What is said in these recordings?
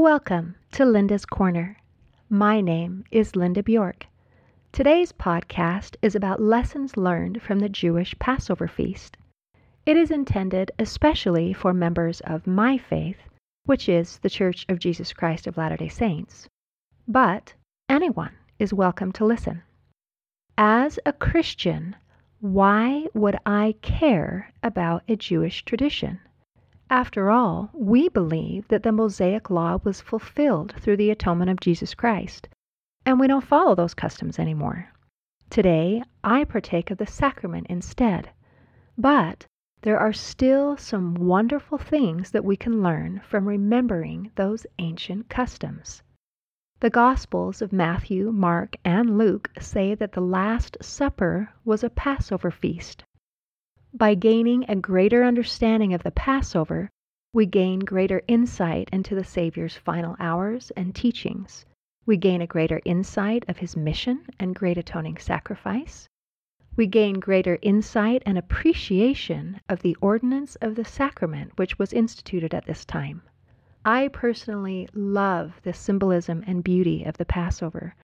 Welcome to Linda's Corner. My name is Linda Bjork. Today's podcast is about lessons learned from the Jewish Passover feast. It is intended especially for members of my faith, which is the Church of Jesus Christ of Latter day Saints. But anyone is welcome to listen. As a Christian, why would I care about a Jewish tradition? After all, we believe that the Mosaic Law was fulfilled through the atonement of Jesus Christ, and we don't follow those customs anymore. Today, I partake of the sacrament instead. But there are still some wonderful things that we can learn from remembering those ancient customs. The Gospels of Matthew, Mark, and Luke say that the Last Supper was a Passover feast. By gaining a greater understanding of the Passover, we gain greater insight into the Savior's final hours and teachings. We gain a greater insight of his mission and great atoning sacrifice. We gain greater insight and appreciation of the ordinance of the sacrament which was instituted at this time. I personally love the symbolism and beauty of the Passover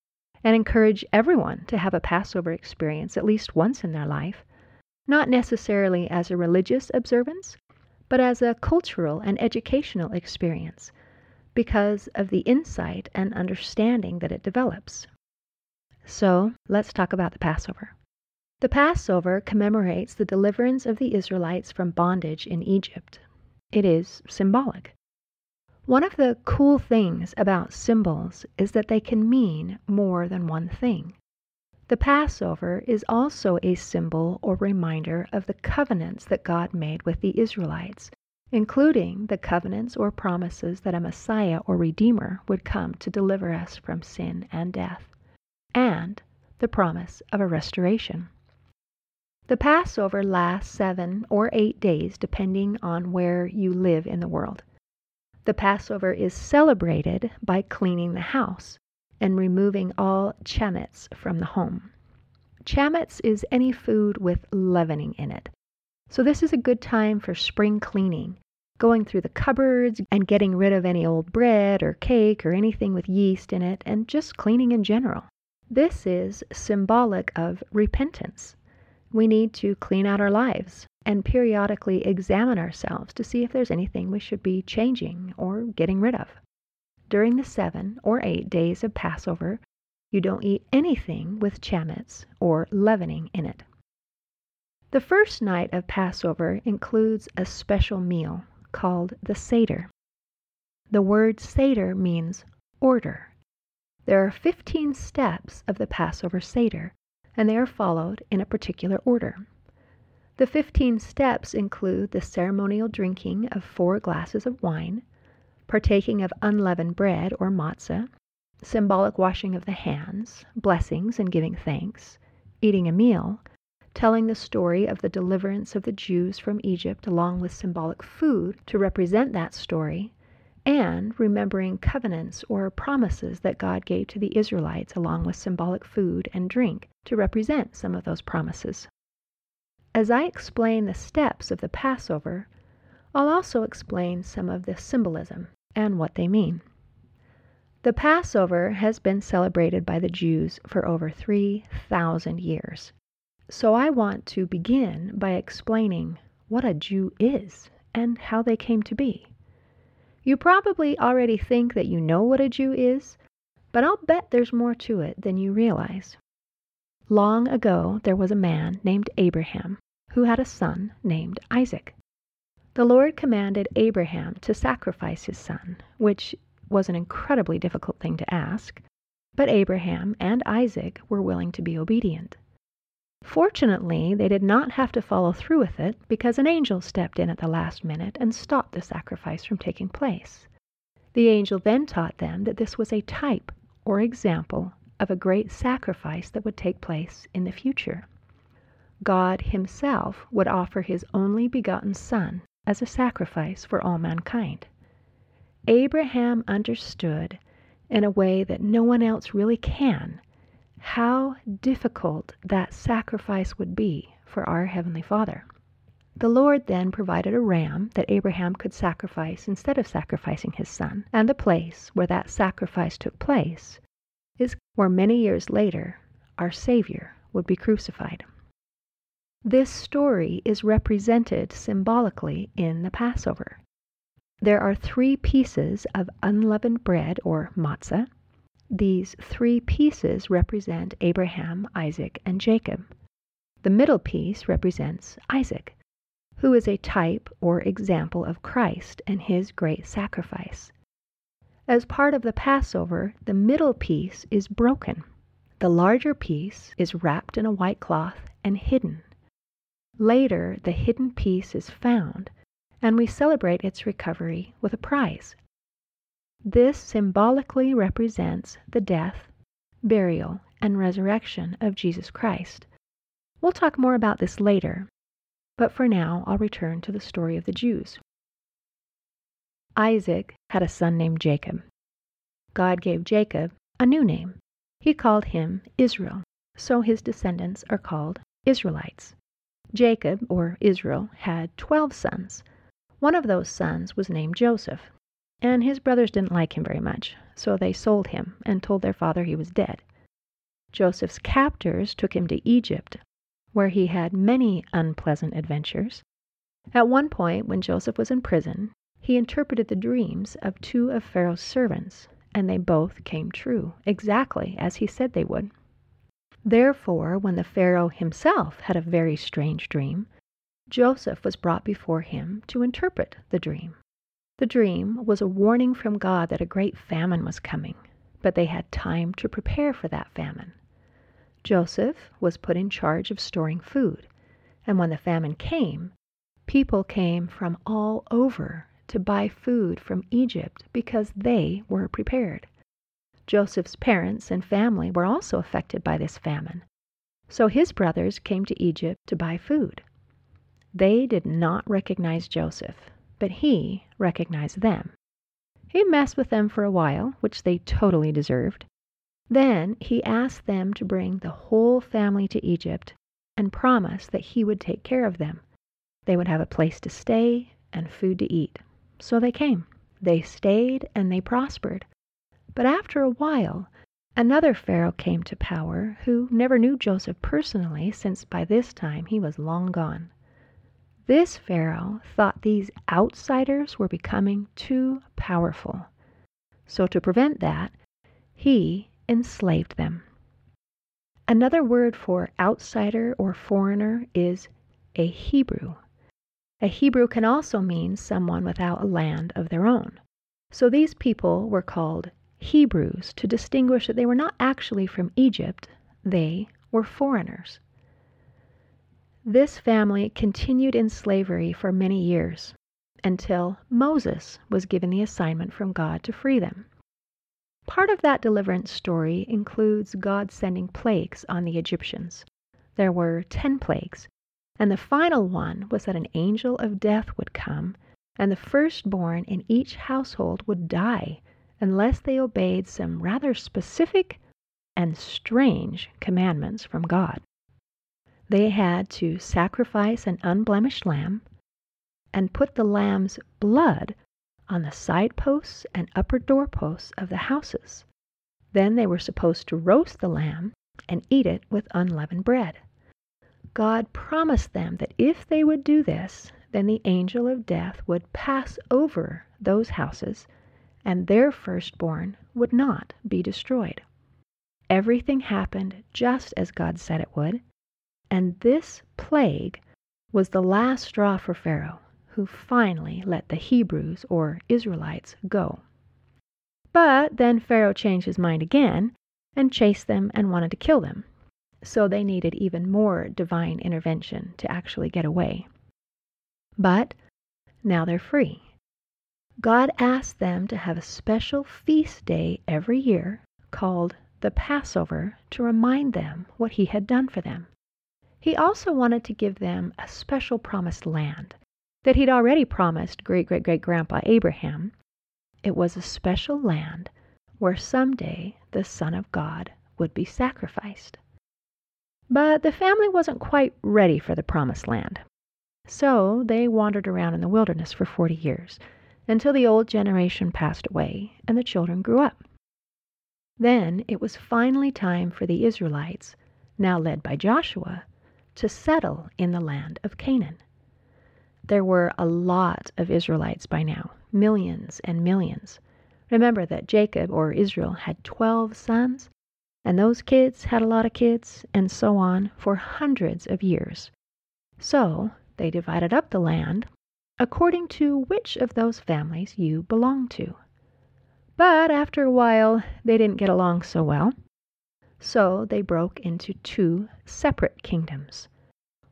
and encourage everyone to have a Passover experience at least once in their life not necessarily as a religious observance, but as a cultural and educational experience because of the insight and understanding that it develops. So, let's talk about the Passover. The Passover commemorates the deliverance of the Israelites from bondage in Egypt. It is symbolic. One of the cool things about symbols is that they can mean more than one thing. The Passover is also a symbol or reminder of the covenants that God made with the Israelites, including the covenants or promises that a Messiah or Redeemer would come to deliver us from sin and death, and the promise of a restoration. The Passover lasts seven or eight days, depending on where you live in the world. The Passover is celebrated by cleaning the house and removing all chametz from the home. Chametz is any food with leavening in it. So this is a good time for spring cleaning, going through the cupboards and getting rid of any old bread or cake or anything with yeast in it and just cleaning in general. This is symbolic of repentance. We need to clean out our lives and periodically examine ourselves to see if there's anything we should be changing or getting rid of. During the seven or eight days of Passover, you don't eat anything with chametz or leavening in it. The first night of Passover includes a special meal called the Seder. The word Seder means order. There are 15 steps of the Passover Seder, and they are followed in a particular order. The 15 steps include the ceremonial drinking of four glasses of wine, partaking of unleavened bread or matzah, symbolic washing of the hands, blessings and giving thanks, eating a meal, telling the story of the deliverance of the Jews from Egypt along with symbolic food to represent that story, and remembering covenants or promises that God gave to the Israelites along with symbolic food and drink to represent some of those promises. As I explain the steps of the Passover, I'll also explain some of the symbolism and what they mean. The Passover has been celebrated by the Jews for over 3,000 years. So I want to begin by explaining what a Jew is and how they came to be. You probably already think that you know what a Jew is, but I'll bet there's more to it than you realize. Long ago, there was a man named Abraham who had a son named Isaac. The Lord commanded Abraham to sacrifice his son, which was an incredibly difficult thing to ask, but Abraham and Isaac were willing to be obedient. Fortunately, they did not have to follow through with it because an angel stepped in at the last minute and stopped the sacrifice from taking place. The angel then taught them that this was a type or example of a great sacrifice that would take place in the future. God Himself would offer His only begotten Son as a sacrifice for all mankind. Abraham understood, in a way that no one else really can, how difficult that sacrifice would be for our Heavenly Father. The Lord then provided a ram that Abraham could sacrifice instead of sacrificing his son, and the place where that sacrifice took place is where many years later our Savior would be crucified. This story is represented symbolically in the Passover. There are three pieces of unleavened bread or matzah. These three pieces represent Abraham, Isaac, and Jacob. The middle piece represents Isaac, who is a type or example of Christ and his great sacrifice. As part of the Passover, the middle piece is broken. The larger piece is wrapped in a white cloth and hidden. Later, the hidden piece is found, and we celebrate its recovery with a prize. This symbolically represents the death, burial, and resurrection of Jesus Christ. We'll talk more about this later, but for now I'll return to the story of the Jews. Isaac had a son named Jacob. God gave Jacob a new name. He called him Israel, so his descendants are called Israelites. Jacob, or Israel, had twelve sons. One of those sons was named Joseph, and his brothers didn't like him very much, so they sold him and told their father he was dead. Joseph's captors took him to Egypt, where he had many unpleasant adventures. At one point, when Joseph was in prison, he interpreted the dreams of two of Pharaoh's servants, and they both came true, exactly as he said they would. Therefore, when the Pharaoh himself had a very strange dream, Joseph was brought before him to interpret the dream. The dream was a warning from God that a great famine was coming, but they had time to prepare for that famine. Joseph was put in charge of storing food, and when the famine came, people came from all over to buy food from Egypt because they were prepared. Joseph's parents and family were also affected by this famine, so his brothers came to Egypt to buy food. They did not recognize Joseph, but he recognized them. He messed with them for a while, which they totally deserved. Then he asked them to bring the whole family to Egypt and promised that he would take care of them. They would have a place to stay and food to eat. So they came. They stayed and they prospered. But after a while, another Pharaoh came to power who never knew Joseph personally, since by this time he was long gone. This Pharaoh thought these outsiders were becoming too powerful. So to prevent that, he enslaved them. Another word for outsider or foreigner is a Hebrew. A Hebrew can also mean someone without a land of their own. So these people were called Hebrews to distinguish that they were not actually from Egypt, they were foreigners. This family continued in slavery for many years until Moses was given the assignment from God to free them. Part of that deliverance story includes God sending plagues on the Egyptians. There were ten plagues, and the final one was that an angel of death would come, and the firstborn in each household would die unless they obeyed some rather specific and strange commandments from God. They had to sacrifice an unblemished lamb and put the lamb's blood on the side posts and upper doorposts of the houses. Then they were supposed to roast the lamb and eat it with unleavened bread. God promised them that if they would do this, then the angel of death would pass over those houses and their firstborn would not be destroyed. Everything happened just as God said it would, and this plague was the last straw for Pharaoh who finally let the Hebrews or Israelites go. But then Pharaoh changed his mind again and chased them and wanted to kill them. So they needed even more divine intervention to actually get away. But now they're free. God asked them to have a special feast day every year called the Passover to remind them what he had done for them. He also wanted to give them a special promised land that he'd already promised great great great grandpa Abraham. It was a special land where someday the Son of God would be sacrificed. But the family wasn't quite ready for the promised land. So they wandered around in the wilderness for 40 years until the old generation passed away and the children grew up. Then it was finally time for the Israelites, now led by Joshua, to settle in the land of Canaan. There were a lot of Israelites by now, millions and millions. Remember that Jacob or Israel had 12 sons, and those kids had a lot of kids, and so on for hundreds of years. So they divided up the land according to which of those families you belong to. But after a while, they didn't get along so well. So they broke into two separate kingdoms.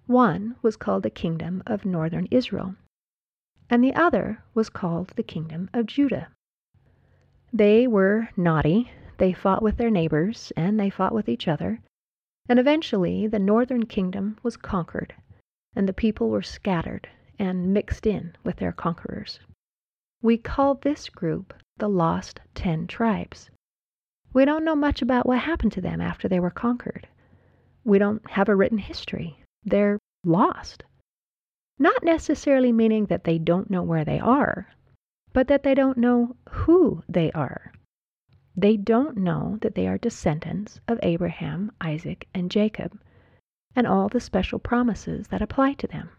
One was called the Kingdom of Northern Israel, and the other was called the Kingdom of Judah. They were naughty, they fought with their neighbors, and they fought with each other, and eventually the northern kingdom was conquered, and the people were scattered and mixed in with their conquerors. We call this group the Lost Ten Tribes. We don't know much about what happened to them after they were conquered. We don't have a written history. They're lost. Not necessarily meaning that they don't know where they are, but that they don't know who they are. They don't know that they are descendants of Abraham, Isaac, and Jacob, and all the special promises that apply to them.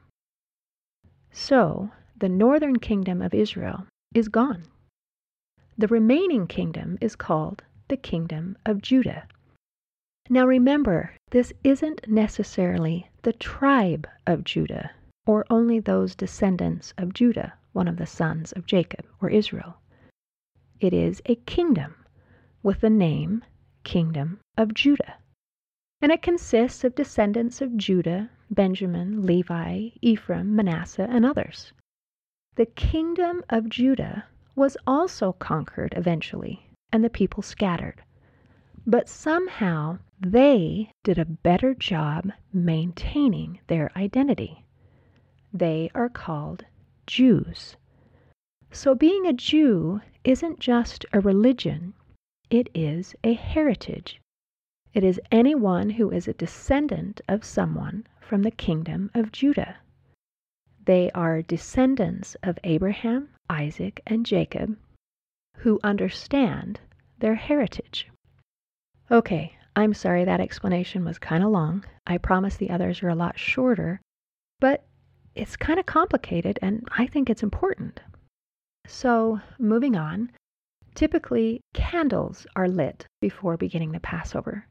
So, the northern kingdom of Israel is gone. The remaining kingdom is called the kingdom of Judah. Now remember, this isn't necessarily the tribe of Judah, or only those descendants of Judah, one of the sons of Jacob or Israel. It is a kingdom with the name Kingdom of Judah. And it consists of descendants of Judah, Benjamin, Levi, Ephraim, Manasseh, and others. The kingdom of Judah was also conquered eventually, and the people scattered. But somehow they did a better job maintaining their identity. They are called Jews. So being a Jew isn't just a religion, it is a heritage. It is anyone who is a descendant of someone from the kingdom of Judah. They are descendants of Abraham, Isaac, and Jacob who understand their heritage. Okay, I'm sorry that explanation was kind of long. I promise the others are a lot shorter, but it's kind of complicated and I think it's important. So, moving on, typically candles are lit before beginning the Passover.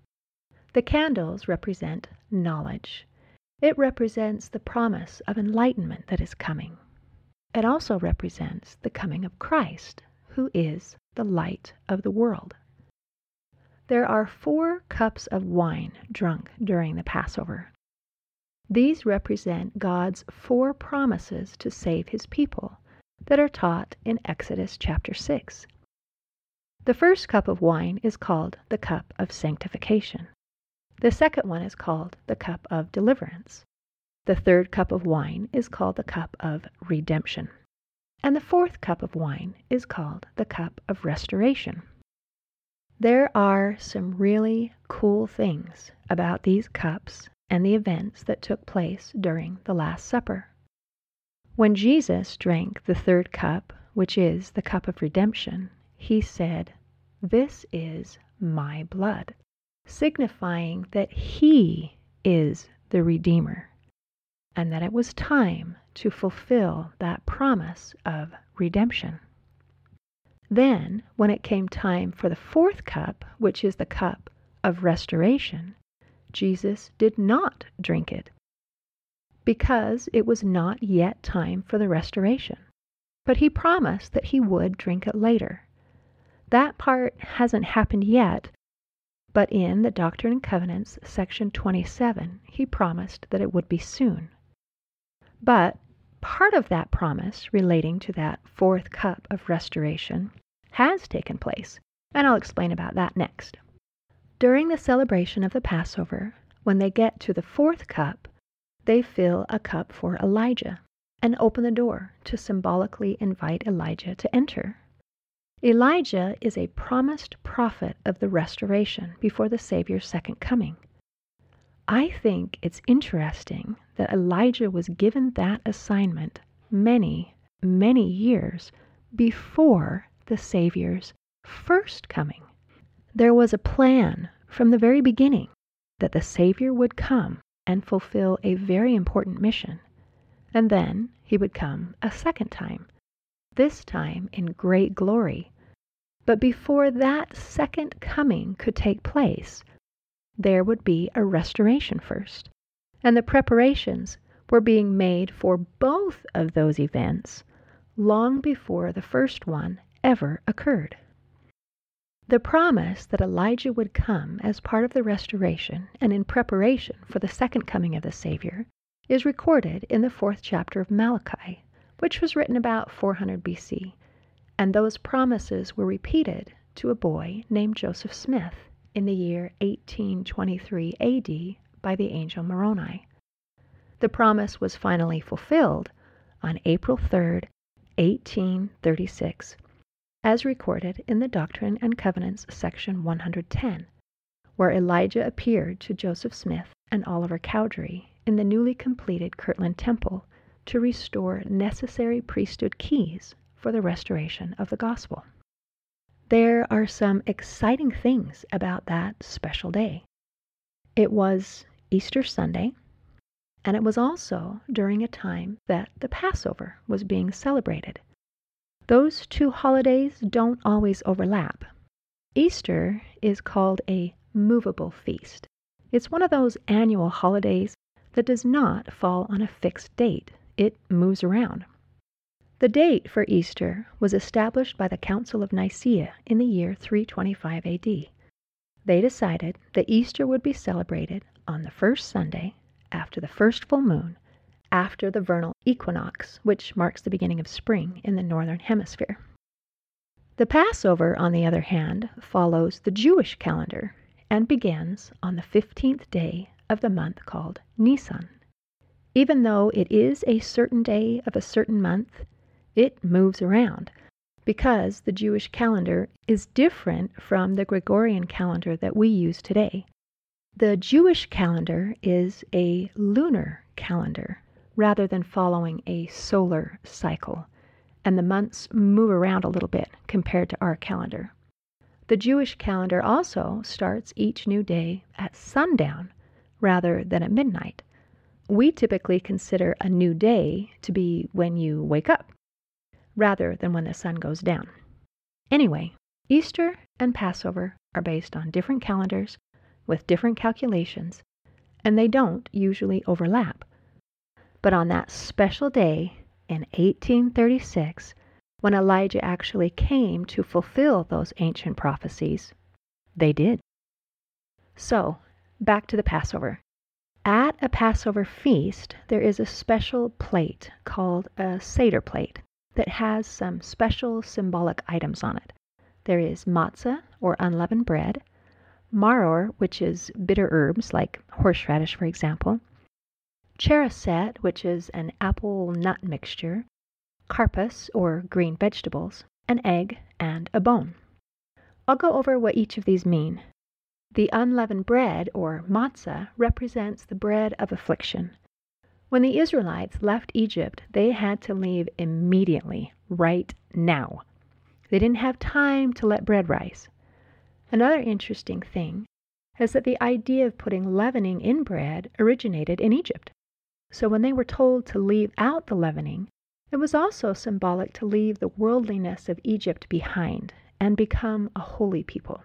The candles represent knowledge. It represents the promise of enlightenment that is coming. It also represents the coming of Christ, who is the light of the world. There are four cups of wine drunk during the Passover. These represent God's four promises to save his people that are taught in Exodus chapter 6. The first cup of wine is called the cup of sanctification. The second one is called the cup of deliverance. The third cup of wine is called the cup of redemption. And the fourth cup of wine is called the cup of restoration. There are some really cool things about these cups and the events that took place during the Last Supper. When Jesus drank the third cup, which is the cup of redemption, he said, This is my blood signifying that he is the Redeemer and that it was time to fulfill that promise of redemption. Then, when it came time for the fourth cup, which is the cup of restoration, Jesus did not drink it because it was not yet time for the restoration. But he promised that he would drink it later. That part hasn't happened yet, but in the Doctrine and Covenants, section 27, he promised that it would be soon. But part of that promise relating to that fourth cup of restoration has taken place, and I'll explain about that next. During the celebration of the Passover, when they get to the fourth cup, they fill a cup for Elijah and open the door to symbolically invite Elijah to enter. Elijah is a promised prophet of the restoration before the Savior's second coming. I think it's interesting that Elijah was given that assignment many, many years before the Savior's first coming. There was a plan from the very beginning that the Savior would come and fulfill a very important mission, and then he would come a second time, this time in great glory. But before that second coming could take place, there would be a restoration first, and the preparations were being made for both of those events long before the first one ever occurred. The promise that Elijah would come as part of the restoration and in preparation for the second coming of the Savior is recorded in the fourth chapter of Malachi, which was written about 400 BC, and those promises were repeated to a boy named Joseph Smith in the year 1823 AD by the angel Moroni. The promise was finally fulfilled on April 3, 1836, as recorded in the Doctrine and Covenants section 110, where Elijah appeared to Joseph Smith and Oliver Cowdery in the newly completed Kirtland Temple to restore necessary priesthood keys for the restoration of the gospel. There are some exciting things about that special day. It was Easter Sunday, and it was also during a time that the Passover was being celebrated. Those two holidays don't always overlap. Easter is called a movable feast. It's one of those annual holidays that does not fall on a fixed date, it moves around. The date for Easter was established by the Council of Nicaea in the year 325 AD. They decided that Easter would be celebrated on the first Sunday after the first full moon after the vernal equinox, which marks the beginning of spring in the northern hemisphere. The Passover, on the other hand, follows the Jewish calendar and begins on the 15th day of the month called Nisan. Even though it is a certain day of a certain month, it moves around because the Jewish calendar is different from the Gregorian calendar that we use today. The Jewish calendar is a lunar calendar rather than following a solar cycle, and the months move around a little bit compared to our calendar. The Jewish calendar also starts each new day at sundown rather than at midnight. We typically consider a new day to be when you wake up rather than when the sun goes down. Anyway, Easter and Passover are based on different calendars with different calculations, and they don't usually overlap. But on that special day in 1836, when Elijah actually came to fulfill those ancient prophecies, they did. So, back to the Passover. At a Passover feast, there is a special plate called a Seder plate that has some special symbolic items on it. There is matzah, or unleavened bread, maror, which is bitter herbs like horseradish, for example, charoset, which is an apple nut mixture, karpas, or green vegetables, an egg, and a bone. I'll go over what each of these mean. The unleavened bread, or matzah, represents the bread of affliction. When the Israelites left Egypt, they had to leave immediately, right now. They didn't have time to let bread rise. Another interesting thing is that the idea of putting leavening in bread originated in Egypt. So when they were told to leave out the leavening, it was also symbolic to leave the worldliness of Egypt behind and become a holy people.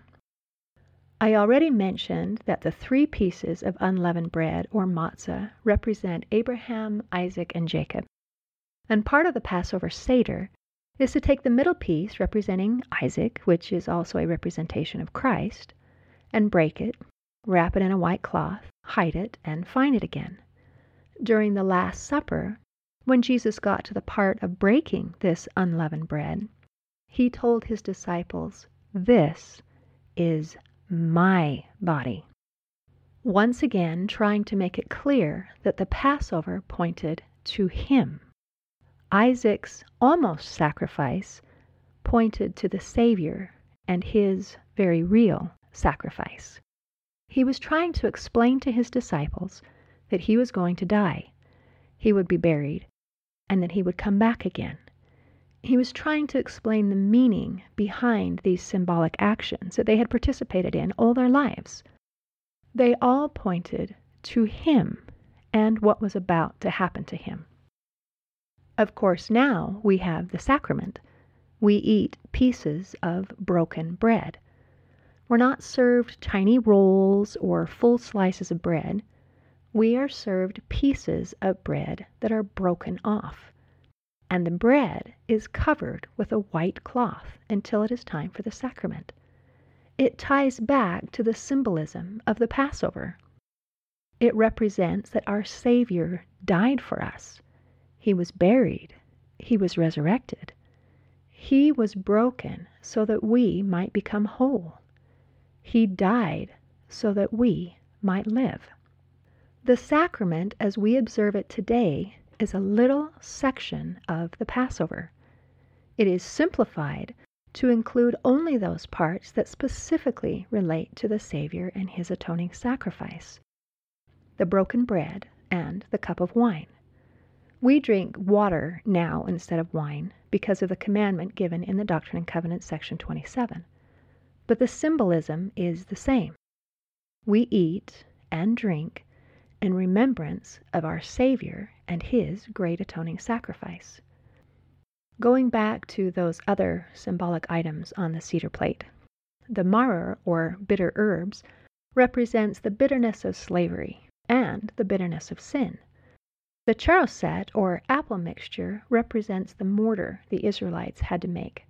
I already mentioned that the three pieces of unleavened bread, or matzah, represent Abraham, Isaac, and Jacob. And part of the Passover Seder is to take the middle piece representing Isaac, which is also a representation of Christ, and break it, wrap it in a white cloth, hide it, and find it again. During the Last Supper, when Jesus got to the part of breaking this unleavened bread, he told his disciples, This is my body. Once again, trying to make it clear that the Passover pointed to him. Isaac's almost sacrifice pointed to the Savior and his very real sacrifice. He was trying to explain to his disciples that he was going to die, he would be buried, and that he would come back again. He was trying to explain the meaning behind these symbolic actions that they had participated in all their lives. They all pointed to him and what was about to happen to him. Of course, now we have the sacrament. We eat pieces of broken bread. We're not served tiny rolls or full slices of bread. We are served pieces of bread that are broken off. And the bread is covered with a white cloth until it is time for the sacrament. It ties back to the symbolism of the Passover. It represents that our Savior died for us. He was buried. He was resurrected. He was broken so that we might become whole. He died so that we might live. The sacrament, as we observe it today, is a little section of the Passover. It is simplified to include only those parts that specifically relate to the Savior and his atoning sacrifice the broken bread, and the cup of wine. We drink water now instead of wine because of the commandment given in the Doctrine and Covenants, section 27. But the symbolism is the same. We eat and drink in remembrance of our Savior and His great atoning sacrifice. Going back to those other symbolic items on the Seder plate, the maror, or bitter herbs, represents the bitterness of slavery and the bitterness of sin. The charoset, or apple mixture, represents the mortar the Israelites had to make.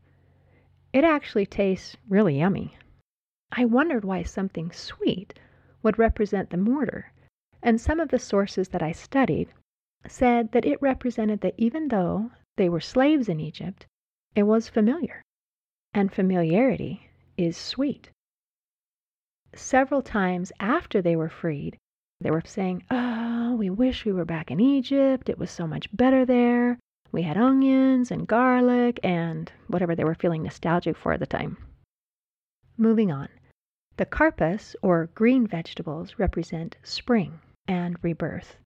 It actually tastes really yummy. I wondered why something sweet would represent the mortar, and some of the sources that I studied said that it represented that even though they were slaves in Egypt, it was familiar, and familiarity is sweet. Several times after they were freed, they were saying, Oh, we wish we were back in Egypt. It was so much better there. We had onions and garlic and whatever they were feeling nostalgic for at the time. Moving on. The karpas, or green vegetables, represent spring and rebirth,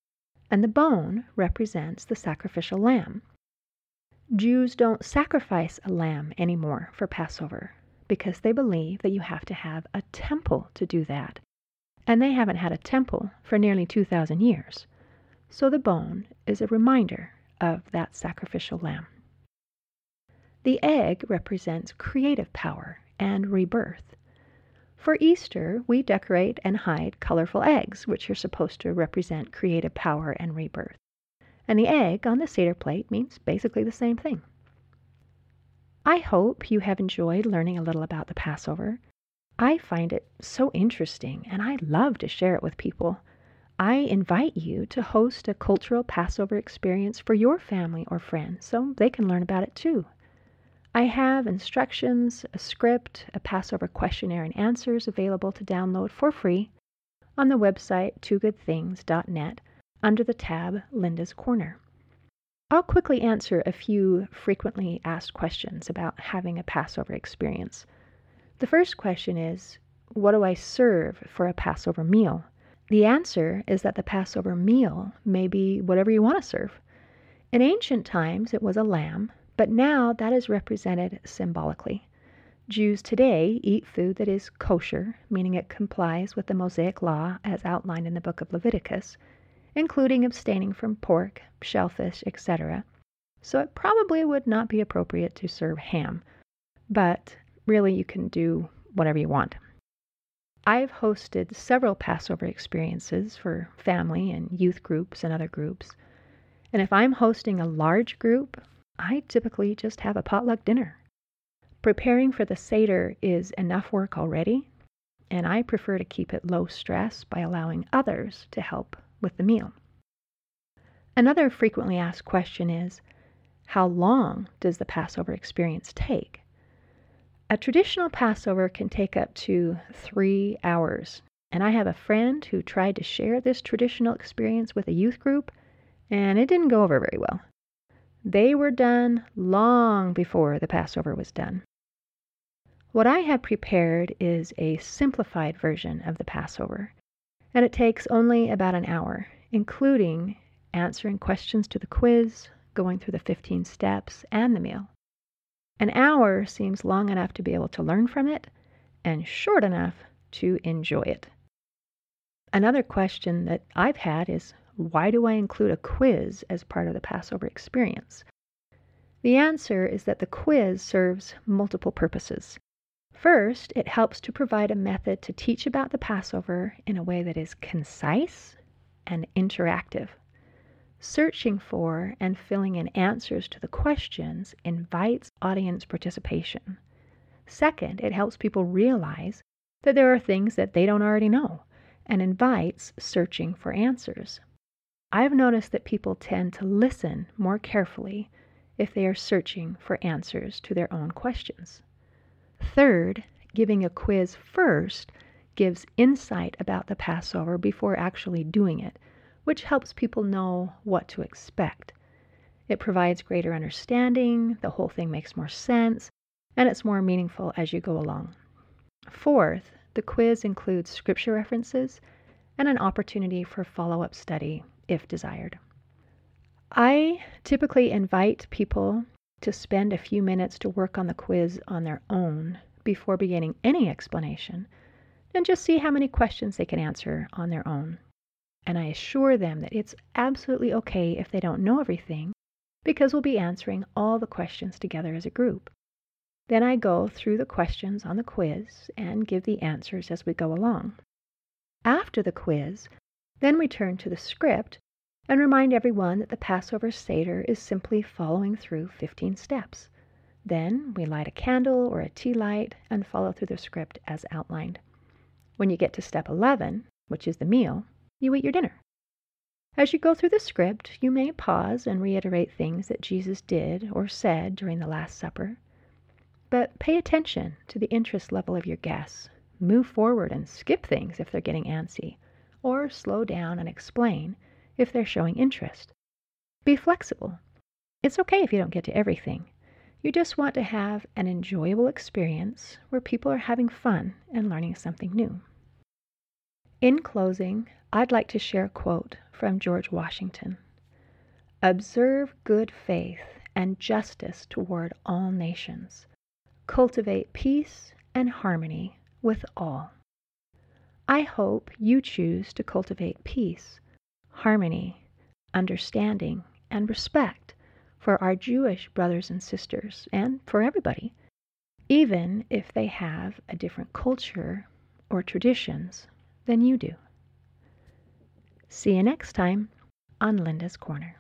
and the bone represents the sacrificial lamb. Jews don't sacrifice a lamb anymore for Passover because they believe that you have to have a temple to do that and they haven't had a temple for nearly 2,000 years. So the bone is a reminder of that sacrificial lamb. The egg represents creative power and rebirth. For Easter, we decorate and hide colorful eggs, which are supposed to represent creative power and rebirth. And the egg on the Seder plate means basically the same thing. I hope you have enjoyed learning a little about the Passover I find it so interesting and I love to share it with people. I invite you to host a cultural Passover experience for your family or friends so they can learn about it too. I have instructions, a script, a Passover questionnaire, and answers available to download for free on the website twogoodthings.net under the tab Linda's Corner. I'll quickly answer a few frequently asked questions about having a Passover experience. The first question is What do I serve for a Passover meal? The answer is that the Passover meal may be whatever you want to serve. In ancient times, it was a lamb, but now that is represented symbolically. Jews today eat food that is kosher, meaning it complies with the Mosaic law as outlined in the book of Leviticus, including abstaining from pork, shellfish, etc. So it probably would not be appropriate to serve ham. But really you can do whatever you want. I've hosted several Passover experiences for family and youth groups and other groups. And if I'm hosting a large group, I typically just have a potluck dinner. Preparing for the Seder is enough work already, and I prefer to keep it low stress by allowing others to help with the meal. Another frequently asked question is How long does the Passover experience take? A traditional Passover can take up to three hours. And I have a friend who tried to share this traditional experience with a youth group, and it didn't go over very well. They were done long before the Passover was done. What I have prepared is a simplified version of the Passover, and it takes only about an hour, including answering questions to the quiz, going through the 15 steps, and the meal. An hour seems long enough to be able to learn from it and short enough to enjoy it. Another question that I've had is why do I include a quiz as part of the Passover experience? The answer is that the quiz serves multiple purposes. First, it helps to provide a method to teach about the Passover in a way that is concise and interactive. Searching for and filling in answers to the questions invites audience participation. Second, it helps people realize that there are things that they don't already know and invites searching for answers. I've noticed that people tend to listen more carefully if they are searching for answers to their own questions. Third, giving a quiz first gives insight about the Passover before actually doing it, which helps people know what to expect. It provides greater understanding, the whole thing makes more sense, and it's more meaningful as you go along. Fourth, the quiz includes scripture references and an opportunity for follow up study if desired. I typically invite people to spend a few minutes to work on the quiz on their own before beginning any explanation and just see how many questions they can answer on their own. And I assure them that it's absolutely okay if they don't know everything because we'll be answering all the questions together as a group. Then I go through the questions on the quiz and give the answers as we go along. After the quiz, then we turn to the script and remind everyone that the Passover Seder is simply following through 15 steps. Then we light a candle or a tea light and follow through the script as outlined. When you get to step 11, which is the meal, you eat your dinner. As you go through the script, you may pause and reiterate things that Jesus did or said during the Last Supper. But pay attention to the interest level of your guests. Move forward and skip things if they're getting antsy, or slow down and explain if they're showing interest. Be flexible. It's okay if you don't get to everything. You just want to have an enjoyable experience where people are having fun and learning something new. In closing, I'd like to share a quote from George Washington Observe good faith and justice toward all nations. Cultivate peace and harmony with all. I hope you choose to cultivate peace harmony, understanding, and respect for our Jewish brothers and sisters and for everybody, even if they have a different culture or traditions than you do. See you next time on Linda's Corner.